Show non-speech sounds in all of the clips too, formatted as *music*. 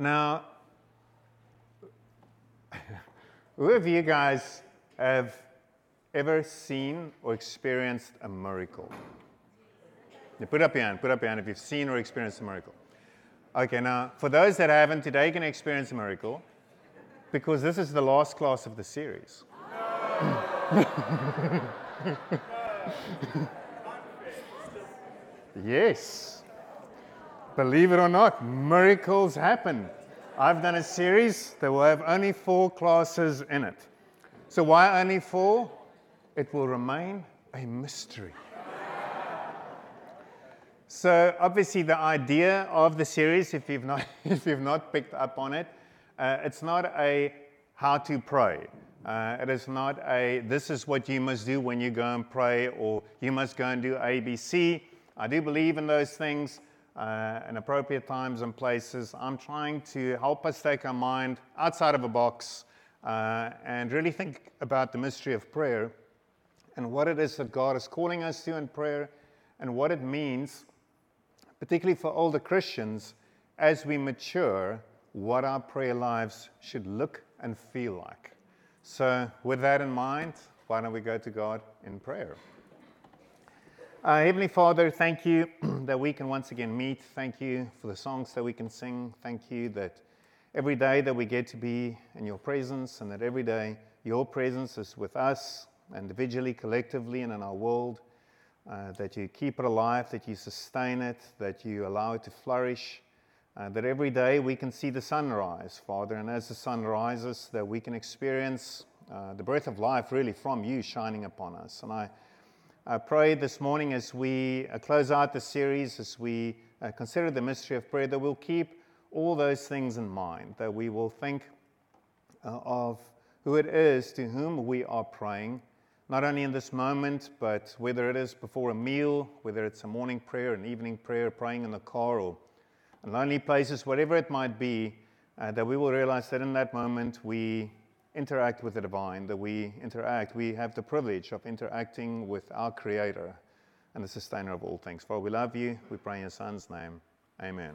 Now, who of you guys have ever seen or experienced a miracle? You put up your hand, put up your hand if you've seen or experienced a miracle. Okay, now, for those that haven't, today you can experience a miracle because this is the last class of the series. *laughs* yes. Believe it or not, miracles happen. I've done a series that will have only four classes in it. So, why only four? It will remain a mystery. so, obviously, the idea of the series, if you've not, *laughs* if you've not picked up on it, uh, it's not a how to pray. Uh, it is not a this is what you must do when you go and pray, or you must go and do ABC. I do believe in those things uh, in appropriate times and places. I'm trying to help us take our mind outside of a box uh, and really think about the mystery of prayer and what it is that God is calling us to in prayer and what it means, particularly for older Christians, as we mature, what our prayer lives should look and feel like. So, with that in mind, why don't we go to God in prayer? Uh, Heavenly Father, thank you *clears throat* that we can once again meet. Thank you for the songs that we can sing. Thank you that every day that we get to be in your presence and that every day your presence is with us individually, collectively, and in our world. Uh, that you keep it alive, that you sustain it, that you allow it to flourish uh, that every day we can see the sunrise, Father, and as the sun rises, that we can experience uh, the breath of life really from you shining upon us. And I, I pray this morning as we uh, close out the series, as we uh, consider the mystery of prayer, that we'll keep all those things in mind, that we will think uh, of who it is to whom we are praying, not only in this moment, but whether it is before a meal, whether it's a morning prayer, an evening prayer, praying in the car, or lonely places, whatever it might be, uh, that we will realize that in that moment we interact with the divine, that we interact, we have the privilege of interacting with our Creator and the sustainer of all things. For we love you, we pray in your Son's name. Amen.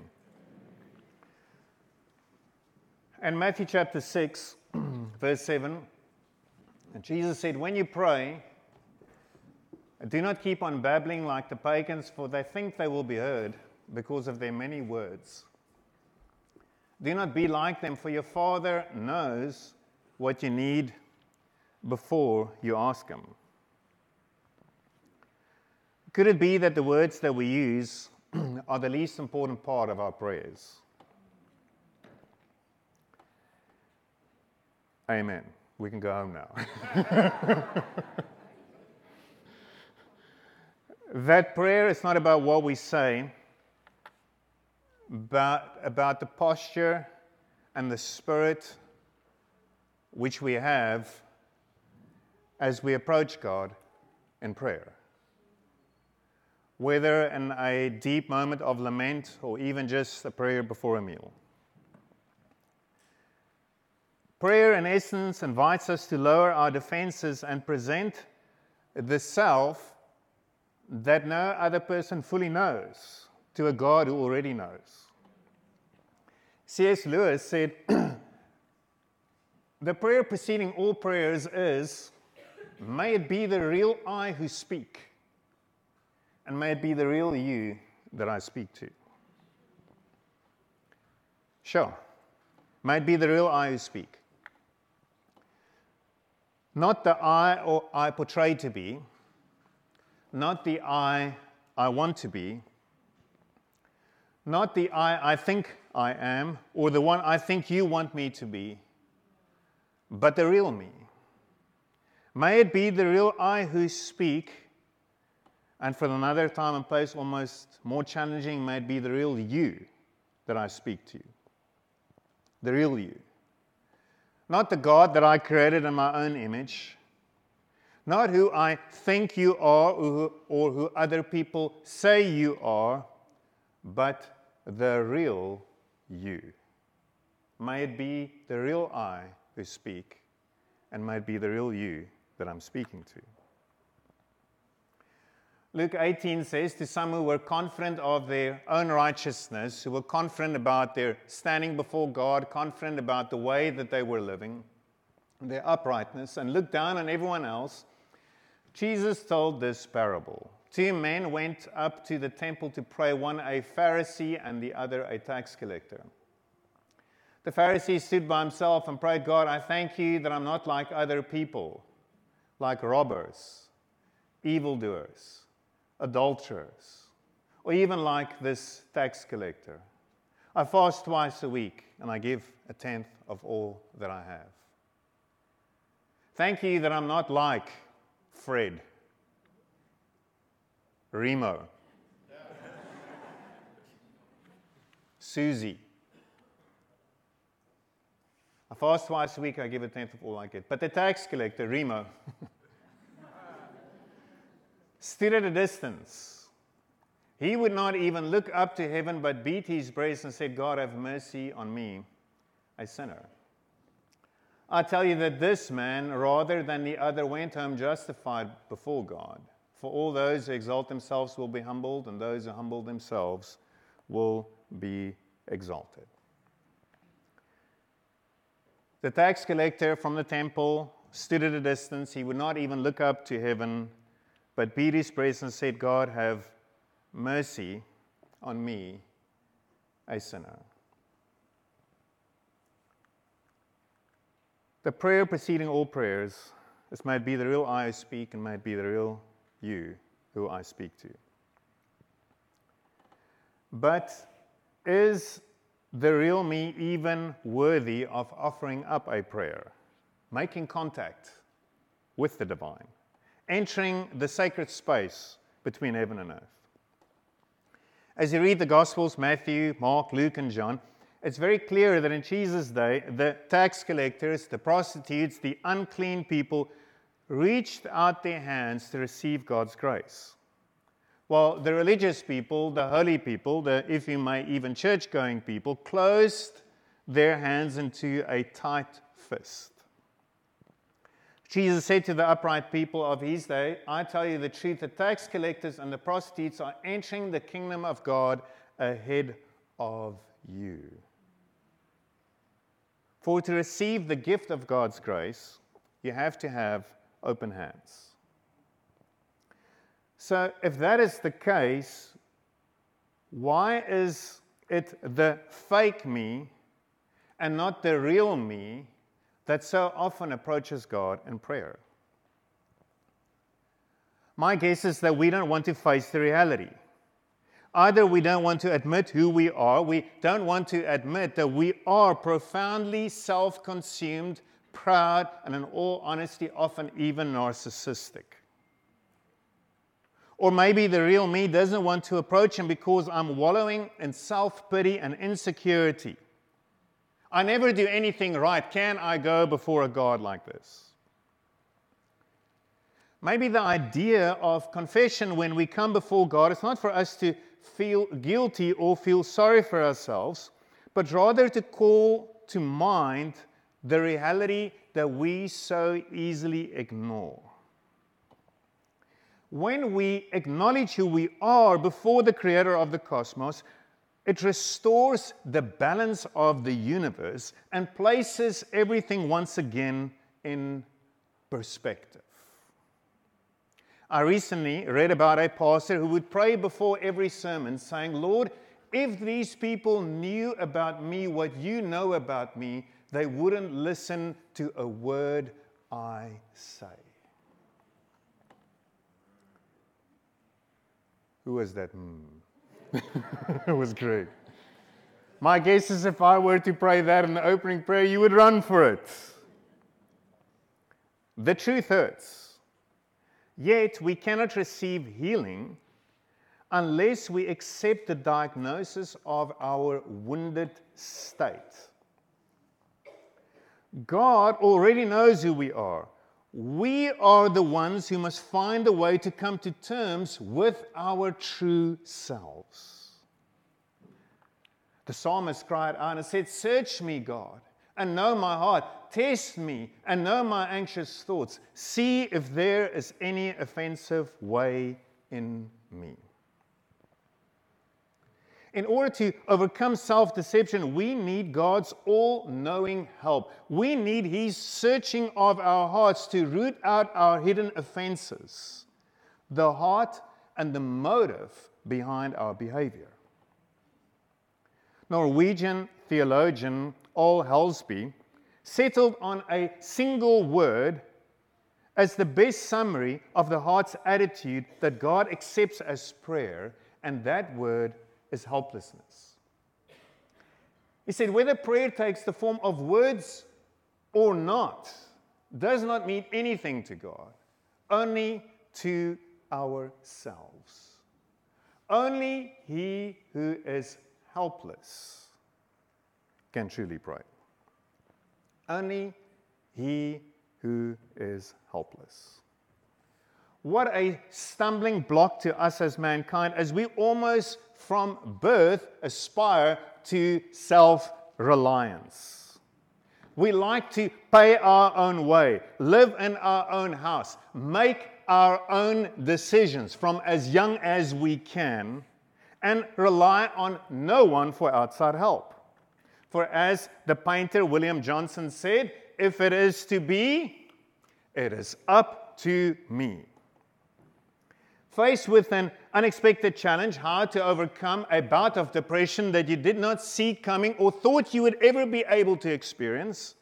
In Matthew chapter 6, *clears throat* verse 7, Jesus said, When you pray, do not keep on babbling like the pagans, for they think they will be heard because of their many words. Do not be like them, for your Father knows what you need before you ask Him. Could it be that the words that we use *clears throat* are the least important part of our prayers? Amen. We can go home now. *laughs* that prayer is not about what we say but about the posture and the spirit which we have as we approach God in prayer. Whether in a deep moment of lament or even just a prayer before a meal. Prayer, in essence, invites us to lower our defenses and present the self that no other person fully knows to a God who already knows. C.S. Lewis said, *clears throat* The prayer preceding all prayers is, May it be the real I who speak, and may it be the real you that I speak to. Sure. May it be the real I who speak. Not the I or I portray to be, not the I I want to be, not the I I think I am or the one I think you want me to be, but the real me. May it be the real I who speak, and for another time and place, almost more challenging, may it be the real you that I speak to. The real you. Not the God that I created in my own image, not who I think you are or who, or who other people say you are, but the real you. May it be the real I who speak, and might be the real you that I'm speaking to. Luke 18 says, To some who were confident of their own righteousness, who were confident about their standing before God, confident about the way that they were living, their uprightness, and looked down on everyone else, Jesus told this parable. Two men went up to the temple to pray, one a Pharisee and the other a tax collector. The Pharisee stood by himself and prayed, God, I thank you that I'm not like other people, like robbers, evildoers adulterers, or even like this tax collector. I fast twice a week and I give a tenth of all that I have. Thank you that I'm not like Fred, Remo, Susie. I fast twice a week, I give a tenth of all I get. But the tax collector, Remo, *laughs* stood at a distance. He would not even look up to heaven, but beat his breast and said, God, have mercy on me, a sinner. I tell you that this man, rather than the other, went home justified before God. For all those who exalt themselves will be humbled, and those who humble themselves will be exalted. The tax collector from the temple stood at a distance. He would not even look up to heaven, but beat his breast and said, God, have mercy on me, a sinner. The prayer preceding all prayers, this might be the real I who speak and might be the real you who I speak to. But is the real me even worthy of offering up a prayer, making contact with the divine? entering the sacred space between heaven and earth. As you read the Gospels Matthew, Mark, Luke, and John it's very clear that in Jesus' day, the tax collectors, the prostitutes, the unclean people reached out their hands to receive God's grace. While the religious people, the holy people, the, if you may, even church going people, closed their hands into a tight fist. Jesus said to the upright people of his day, I tell you the truth, the tax collectors and the prostitutes are entering the kingdom of God ahead of you. For to receive the gift of God's grace, you have to have open hands. So, if that is the case, why is it the fake me and not the real me that so often approaches God in prayer? My guess is that we don't want to face the reality. Either we don't want to admit who we are, we don't want to admit that we are profoundly self consumed, proud, and in all honesty, often even narcissistic. Or maybe the real me doesn't want to approach him because I'm wallowing in self pity and insecurity. I never do anything right. Can I go before a God like this? Maybe the idea of confession when we come before God is not for us to feel guilty or feel sorry for ourselves, but rather to call to mind the reality that we so easily ignore. When we acknowledge who we are before the creator of the cosmos, it restores the balance of the universe and places everything once again in perspective. I recently read about a pastor who would pray before every sermon saying, Lord, if these people knew about me what you know about me, they wouldn't listen to a word I say. Who was that? Mm. *laughs* it was great. My guess is if I were to pray that in the opening prayer, you would run for it. The truth hurts. Yet we cannot receive healing unless we accept the diagnosis of our wounded state. God already knows who we are. We are the ones who must find a way to come to terms with our true selves. The psalmist cried out and said, Search me, God, and know my heart. Test me and know my anxious thoughts. See if there is any offensive way in me. In order to overcome self deception, we need God's all knowing help. We need His searching of our hearts to root out our hidden offenses, the heart and the motive behind our behavior. Norwegian theologian Ole Hallesby settled on a single word as the best summary of the heart's attitude that God accepts as prayer, and that word is helplessness. He said, whether prayer takes the form of words or not does not mean anything to God, only to ourselves. Only he who is helpless can truly pray. Only he who is helpless. What a stumbling block to us as mankind as we almost from birth aspire to self reliance. We like to pay our own way, live in our own house, make our own decisions from as young as we can, and rely on no one for outside help. For as the painter William Johnson said, if it is to be, it is up to me. Faced with an unexpected challenge, how to overcome a bout of depression that you did not see coming or thought you would ever be able to experience,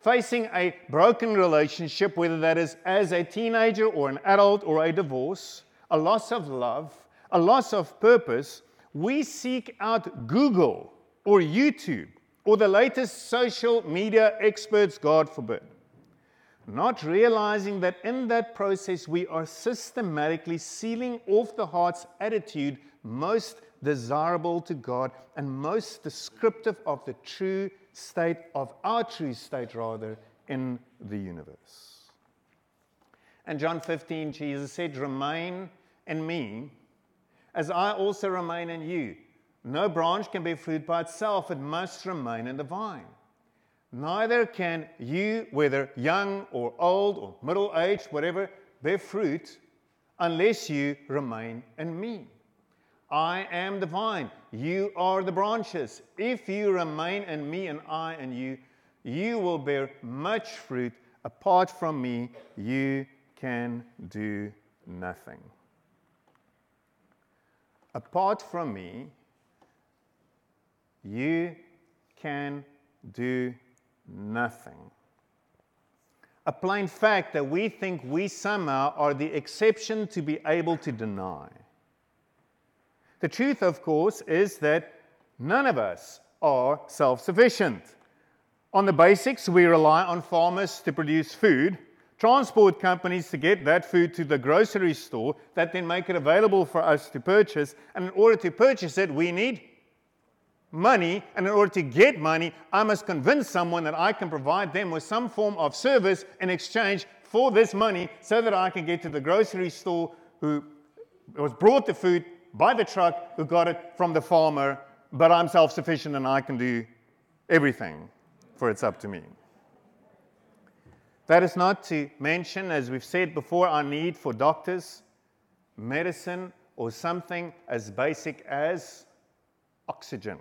facing a broken relationship, whether that is as a teenager or an adult or a divorce, a loss of love, a loss of purpose, we seek out Google or YouTube or the latest social media experts, God forbid not realizing that in that process we are systematically sealing off the heart's attitude most desirable to God and most descriptive of the true state of our true state, rather, in the universe. And John 15, Jesus said, Remain in me as I also remain in you. No branch can bear fruit by itself, it must remain in the vine. Neither can you, whether young or old or middle aged, whatever, bear fruit unless you remain in me. I am the vine, you are the branches. If you remain in me and I in you, you will bear much fruit. Apart from me, you can do nothing. Apart from me, you can do nothing. A plain fact that we think we somehow are the exception to be able to deny. The truth, of course, is that none of us are self sufficient. On the basics, we rely on farmers to produce food, transport companies to get that food to the grocery store, that then make it available for us to purchase. And in order to purchase it, we need money, and in order to get money, I must convince someone that I can provide them with some form of service in exchange for this money so that I can get to the grocery store who was brought the food by the truck who got it from the farmer, but I'm self sufficient and I can do everything, for it's up to me. That is not to mention, as we've said before, our need for doctors, medicine, or something as basic as oxygen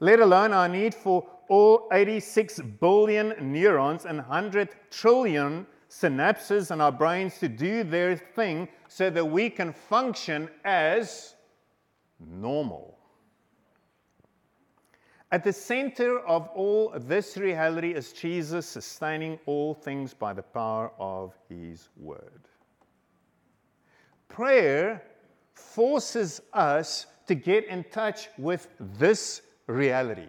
let alone our need for all 86 billion neurons and 100 trillion synapses in our brains to do their thing so that we can function as normal. At the center of all this reality is Jesus sustaining all things by the power of his word. Prayer forces us to get in touch with this reality.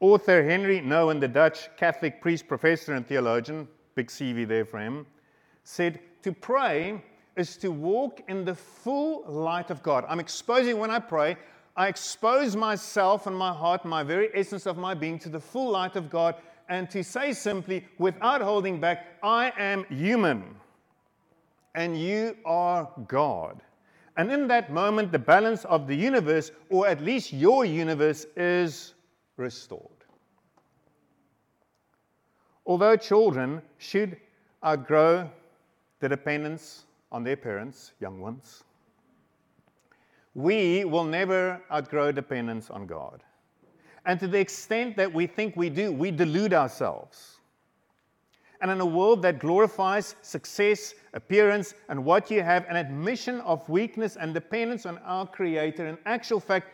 Author Henri Nouwen, the Dutch Catholic priest, professor, and theologian, big CV there for him, said, To pray is to walk in the full light of God. I'm exposing, when I pray, I expose myself and my heart, my very essence of my being, to the full light of God. And to say simply, without holding back, I am human and you are God. And in that moment, the balance of the universe, or at least your universe, is restored. Although children should outgrow the dependence on their parents, young ones. We will never outgrow dependence on God. And to the extent that we think we do, we delude ourselves. And in a world that glorifies success, appearance, and what you have, an admission of weakness and dependence on our Creator, in actual fact,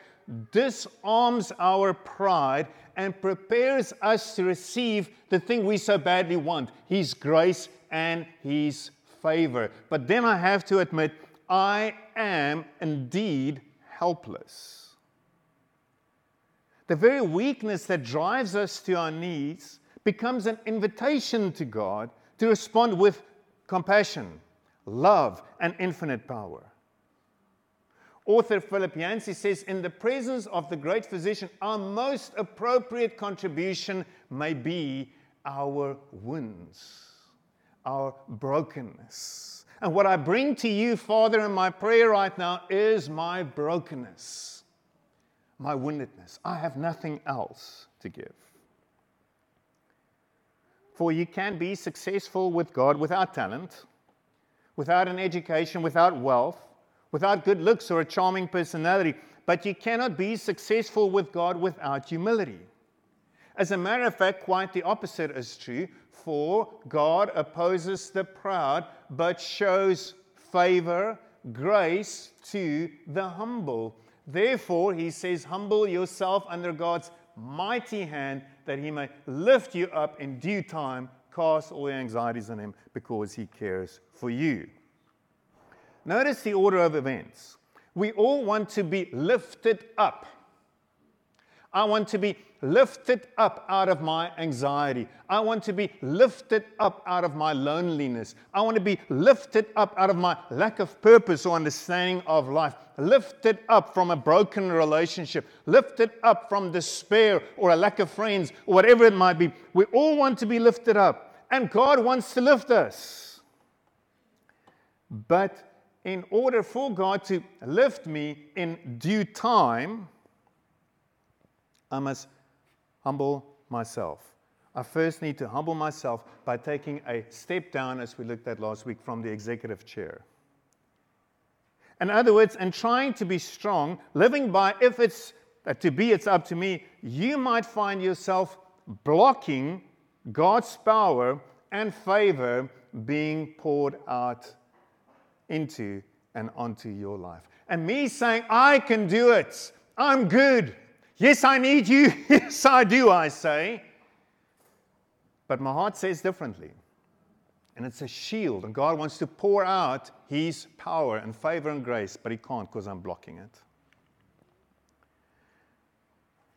disarms our pride and prepares us to receive the thing we so badly want His grace and His favor. But then I have to admit, I am indeed helpless. The very weakness that drives us to our knees becomes an invitation to God to respond with compassion, love, and infinite power. Author Philip Yancey says, In the presence of the great physician, our most appropriate contribution may be our wounds, our brokenness. And what I bring to you, Father, in my prayer right now is my brokenness, my woundedness. I have nothing else to give. For you can be successful with God without talent, without an education, without wealth without good looks or a charming personality, but you cannot be successful with God without humility. As a matter of fact, quite the opposite is true, for God opposes the proud, but shows favor, grace to the humble. Therefore, he says, Humble yourself under God's mighty hand, that he may lift you up in due time. Cast all your anxieties on him because he cares for you. Notice the order of events. We all want to be lifted up. I want to be lifted up out of my anxiety. I want to be lifted up out of my loneliness. I want to be lifted up out of my lack of purpose or understanding of life. Lifted up from a broken relationship. Lifted up from despair or a lack of friends or whatever it might be. We all want to be lifted up. And God wants to lift us. But in order for God to lift me in due time, I must humble myself. I first need to humble myself by taking a step down, as we looked at last week, from the executive chair. In other words, in trying to be strong, living by if it's uh, to be, it's up to me, you might find yourself blocking God's power and favor being poured out into and onto your life. And me saying, I can do it. I'm good. Yes, I need you. *laughs* yes, I do, I say. But my heart says differently. And it's a shield, and God wants to pour out His power and favor and grace, but He can't because I'm blocking it.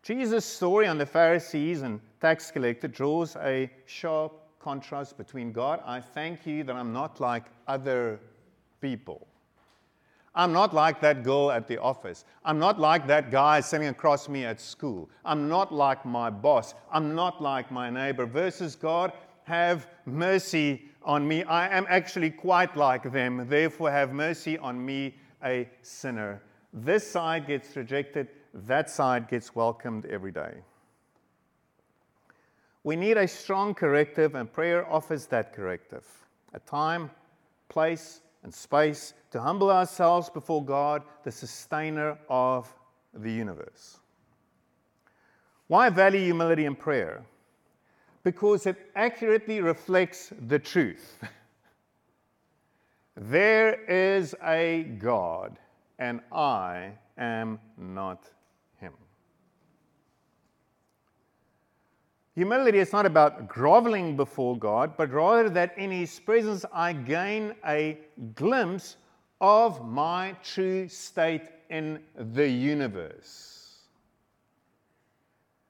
Jesus' story on the Pharisees and tax collector draws a sharp contrast between God, I thank you that I'm not like other people. I'm not like that girl at the office. I'm not like that guy sitting across me at school. I'm not like my boss. I'm not like my neighbor. Versus God, have mercy on me. I am actually quite like them. Therefore, have mercy on me, a sinner. This side gets rejected, that side gets welcomed every day. We need a strong corrective, and prayer offers that corrective. A time, place, and space to humble ourselves before God, the sustainer of the universe. Why value humility in prayer? Because it accurately reflects the truth. *laughs* there is a God, and I am not Humility is not about groveling before God, but rather that in His presence I gain a glimpse of my true state in the universe.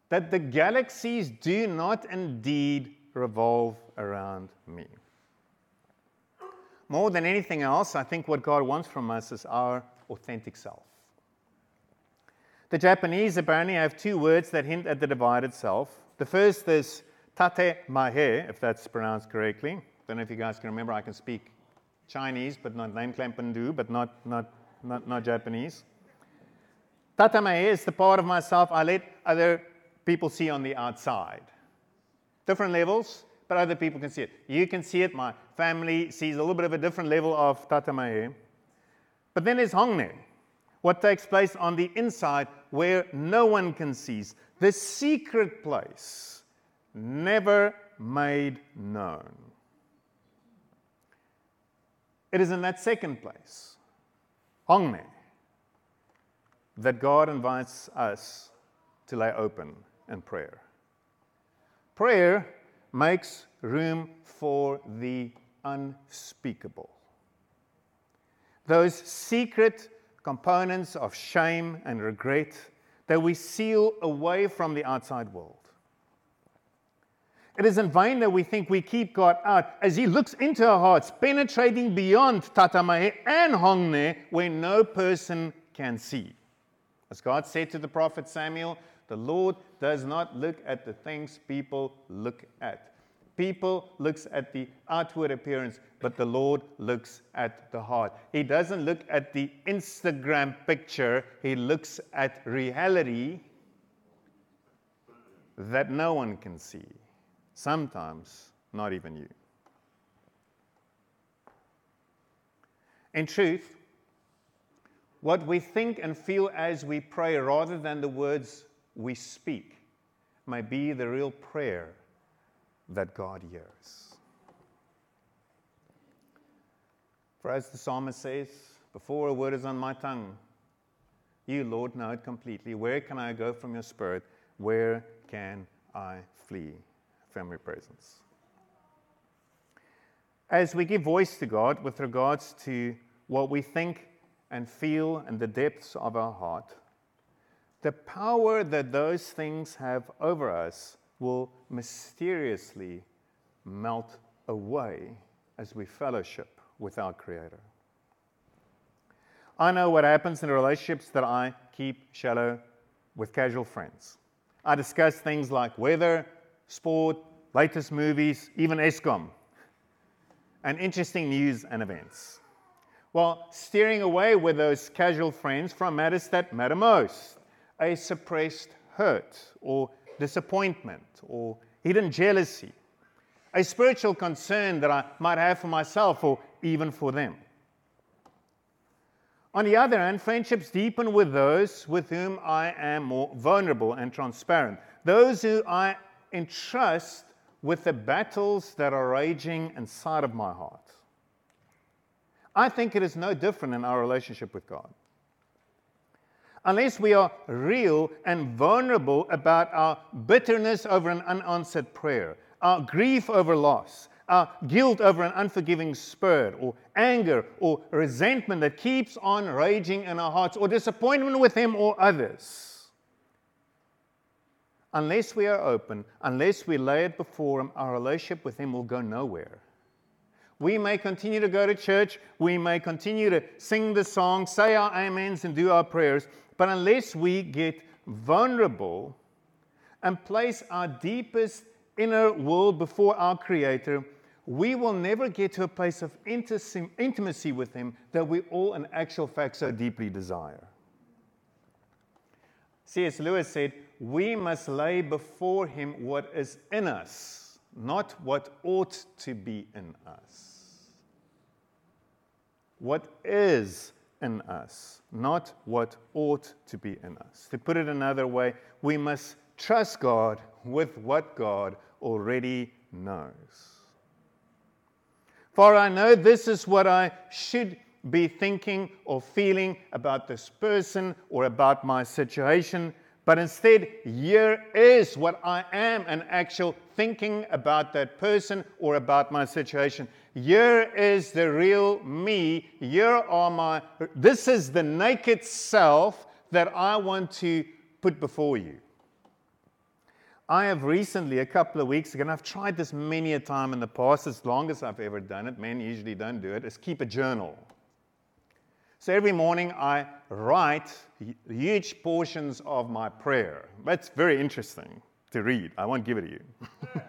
That the galaxies do not indeed revolve around me. More than anything else, I think what God wants from us is our authentic self. The Japanese apparently have two words that hint at the divided self the first is tate mahe, if that's pronounced correctly. Don't know if you guys can remember. I can speak Chinese, but not name Klampandu, but not, not, not, not Japanese. Tate mahe is the part of myself I let other people see on the outside. Different levels, but other people can see it. You can see it. My family sees a little bit of a different level of tatemae. But then there's honne, what takes place on the inside where no one can see. The secret place, never made known. It is in that second place, honne, that God invites us to lay open in prayer. Prayer makes room for the unspeakable. Those secret components of shame and regret that we seal away from the outside world. It is in vain that we think we keep God out as He looks into our hearts, penetrating beyond tatemae and honne, where no person can see. As God said to the prophet Samuel, the Lord does not look at the things people look at. People looks at the outward appearance, but the Lord looks at the heart. He doesn't look at the Instagram picture, he looks at reality that no one can see. Sometimes not even you. In truth, what we think and feel as we pray rather than the words we speak may be the real prayer that God hears. For as the psalmist says, before a word is on my tongue, you, Lord, know it completely. Where can I go from your spirit? Where can I flee from your presence? As we give voice to God with regards to what we think and feel in the depths of our heart, the power that those things have over us will mysteriously melt away as we fellowship with our Creator. I know what happens in relationships that I keep shallow with casual friends. I discuss things like weather, sport, latest movies, even Eskom, and interesting news and events. While steering away with those casual friends from matters that matter most a suppressed hurt or disappointment or hidden jealousy, a spiritual concern that I might have for myself or even for them. On the other hand, friendships deepen with those with whom I am more vulnerable and transparent, those who I entrust with the battles that are raging inside of my heart. I think it is no different in our relationship with God unless we are real and vulnerable about our bitterness over an unanswered prayer, our grief over loss, our guilt over an unforgiving spirit, or anger or resentment that keeps on raging in our hearts, or disappointment with Him or others. Unless we are open, unless we lay it before Him, our relationship with Him will go nowhere. We may continue to go to church, we may continue to sing the song, say our amens, and do our prayers, but unless we get vulnerable and place our deepest inner world before our Creator, we will never get to a place of intimacy with Him that we all, in actual fact, so deeply desire. C.S. Lewis said, We must lay before Him what is in us, not what ought to be in us. What is in us, not what ought to be in us. To put it another way, we must trust God with what God already knows. For I know this is what I should be thinking or feeling about this person or about my situation, but instead, here is what I am an actual thinking about that person or about my situation. Here is the real me. Here are my, this is the naked self that I want to put before you. I have recently, a couple of weeks ago, and I've tried this many a time in the past, as long as I've ever done it, men usually don't do it, is keep a journal. So every morning I write huge portions of my prayer. That's very interesting to read. I won't give it to you. *laughs*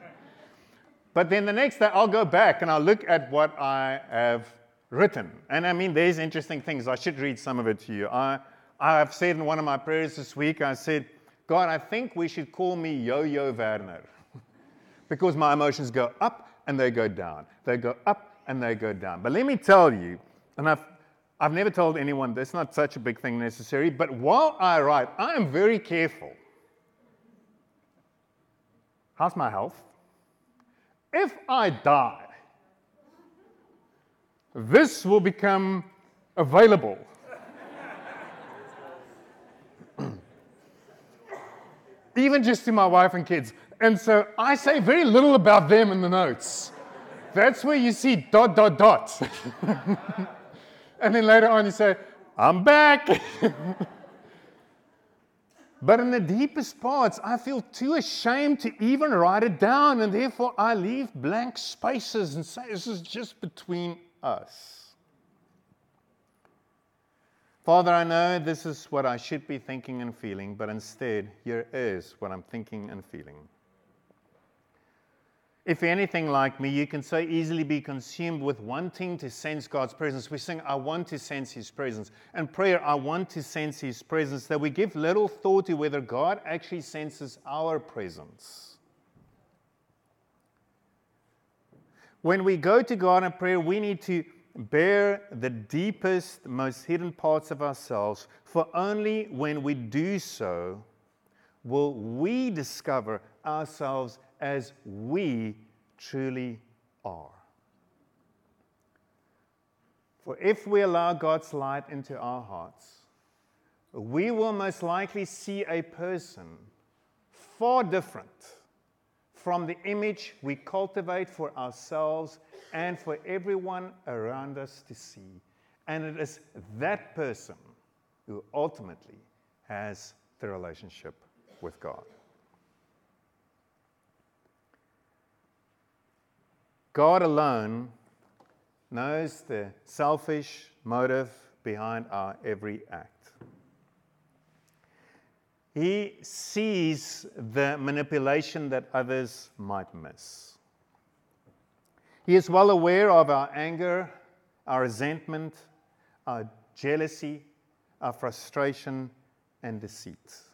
But then the next day, I'll go back and I'll look at what I have written. And I mean, there's interesting things. I should read some of it to you. I, I have said in one of my prayers this week, I said, God, I think we should call me Yo Yo Werner. *laughs* because my emotions go up and they go down. They go up and they go down. But let me tell you, and I've, I've never told anyone this, not such a big thing necessary, but while I write, I am very careful. How's my health? If I die, this will become available. *clears throat* Even just to my wife and kids. And so I say very little about them in the notes. That's where you see dot, dot, dot. *laughs* and then later on you say, I'm back. *laughs* but in the deepest parts, I feel too ashamed to even write it down. And therefore, I leave blank spaces and say, This is just between us. Father, I know this is what I should be thinking and feeling, but instead, here is what I'm thinking and feeling. If anything like me, you can so easily be consumed with wanting to sense God's presence. We sing, I want to sense His presence. And prayer, I want to sense His presence, that we give little thought to whether God actually senses our presence. When we go to God in prayer, we need to bear the deepest, most hidden parts of ourselves, for only when we do so will we discover ourselves as we truly are. For if we allow God's light into our hearts, we will most likely see a person far different from the image we cultivate for ourselves and for everyone around us to see. And it is that person who ultimately has the relationship with God. God alone knows the selfish motive behind our every act. He sees the manipulation that others might miss. He is well aware of our anger, our resentment, our jealousy, our frustration, and deceit.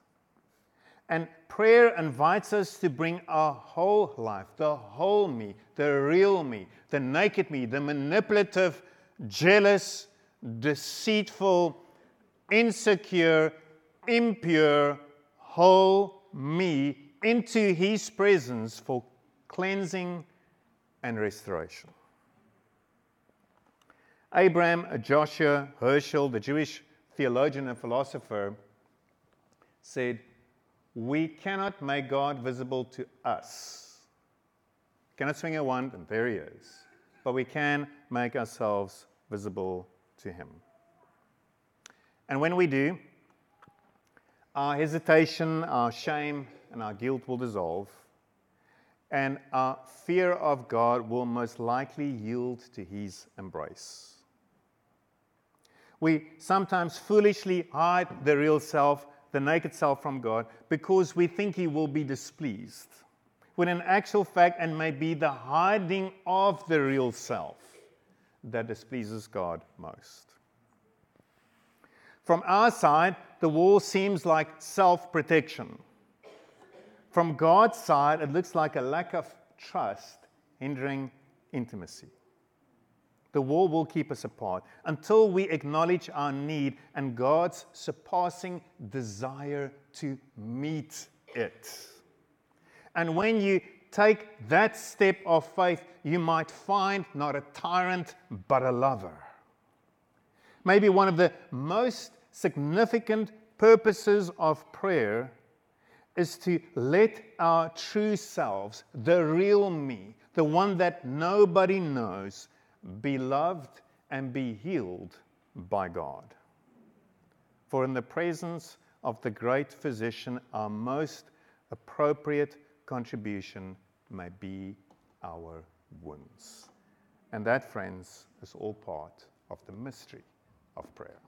And prayer invites us to bring our whole life, the whole me, the real me, the naked me, the manipulative, jealous, deceitful, insecure, impure, whole me into His presence for cleansing and restoration. Abraham Joshua Heschel, the Jewish theologian and philosopher, said, We cannot make God visible to us. Cannot swing a wand, and there he is. But we can make ourselves visible to him. And when we do, our hesitation, our shame, and our guilt will dissolve and our fear of God will most likely yield to his embrace. We sometimes foolishly hide the real self, the naked self from God, because we think he will be displeased. When in actual fact, and may be the hiding of the real self that displeases God most. From our side, the wall seems like self protection. From God's side, it looks like a lack of trust hindering intimacy. The wall will keep us apart until we acknowledge our need and God's surpassing desire to meet it. And when you take that step of faith, you might find not a tyrant, but a lover. Maybe one of the most significant purposes of prayer is to let our true selves, the real me, the one that nobody knows, be loved and be healed by God. For in the presence of the great physician, our most appropriate contribution may be our wounds. And that, friends, is all part of the mystery of prayer.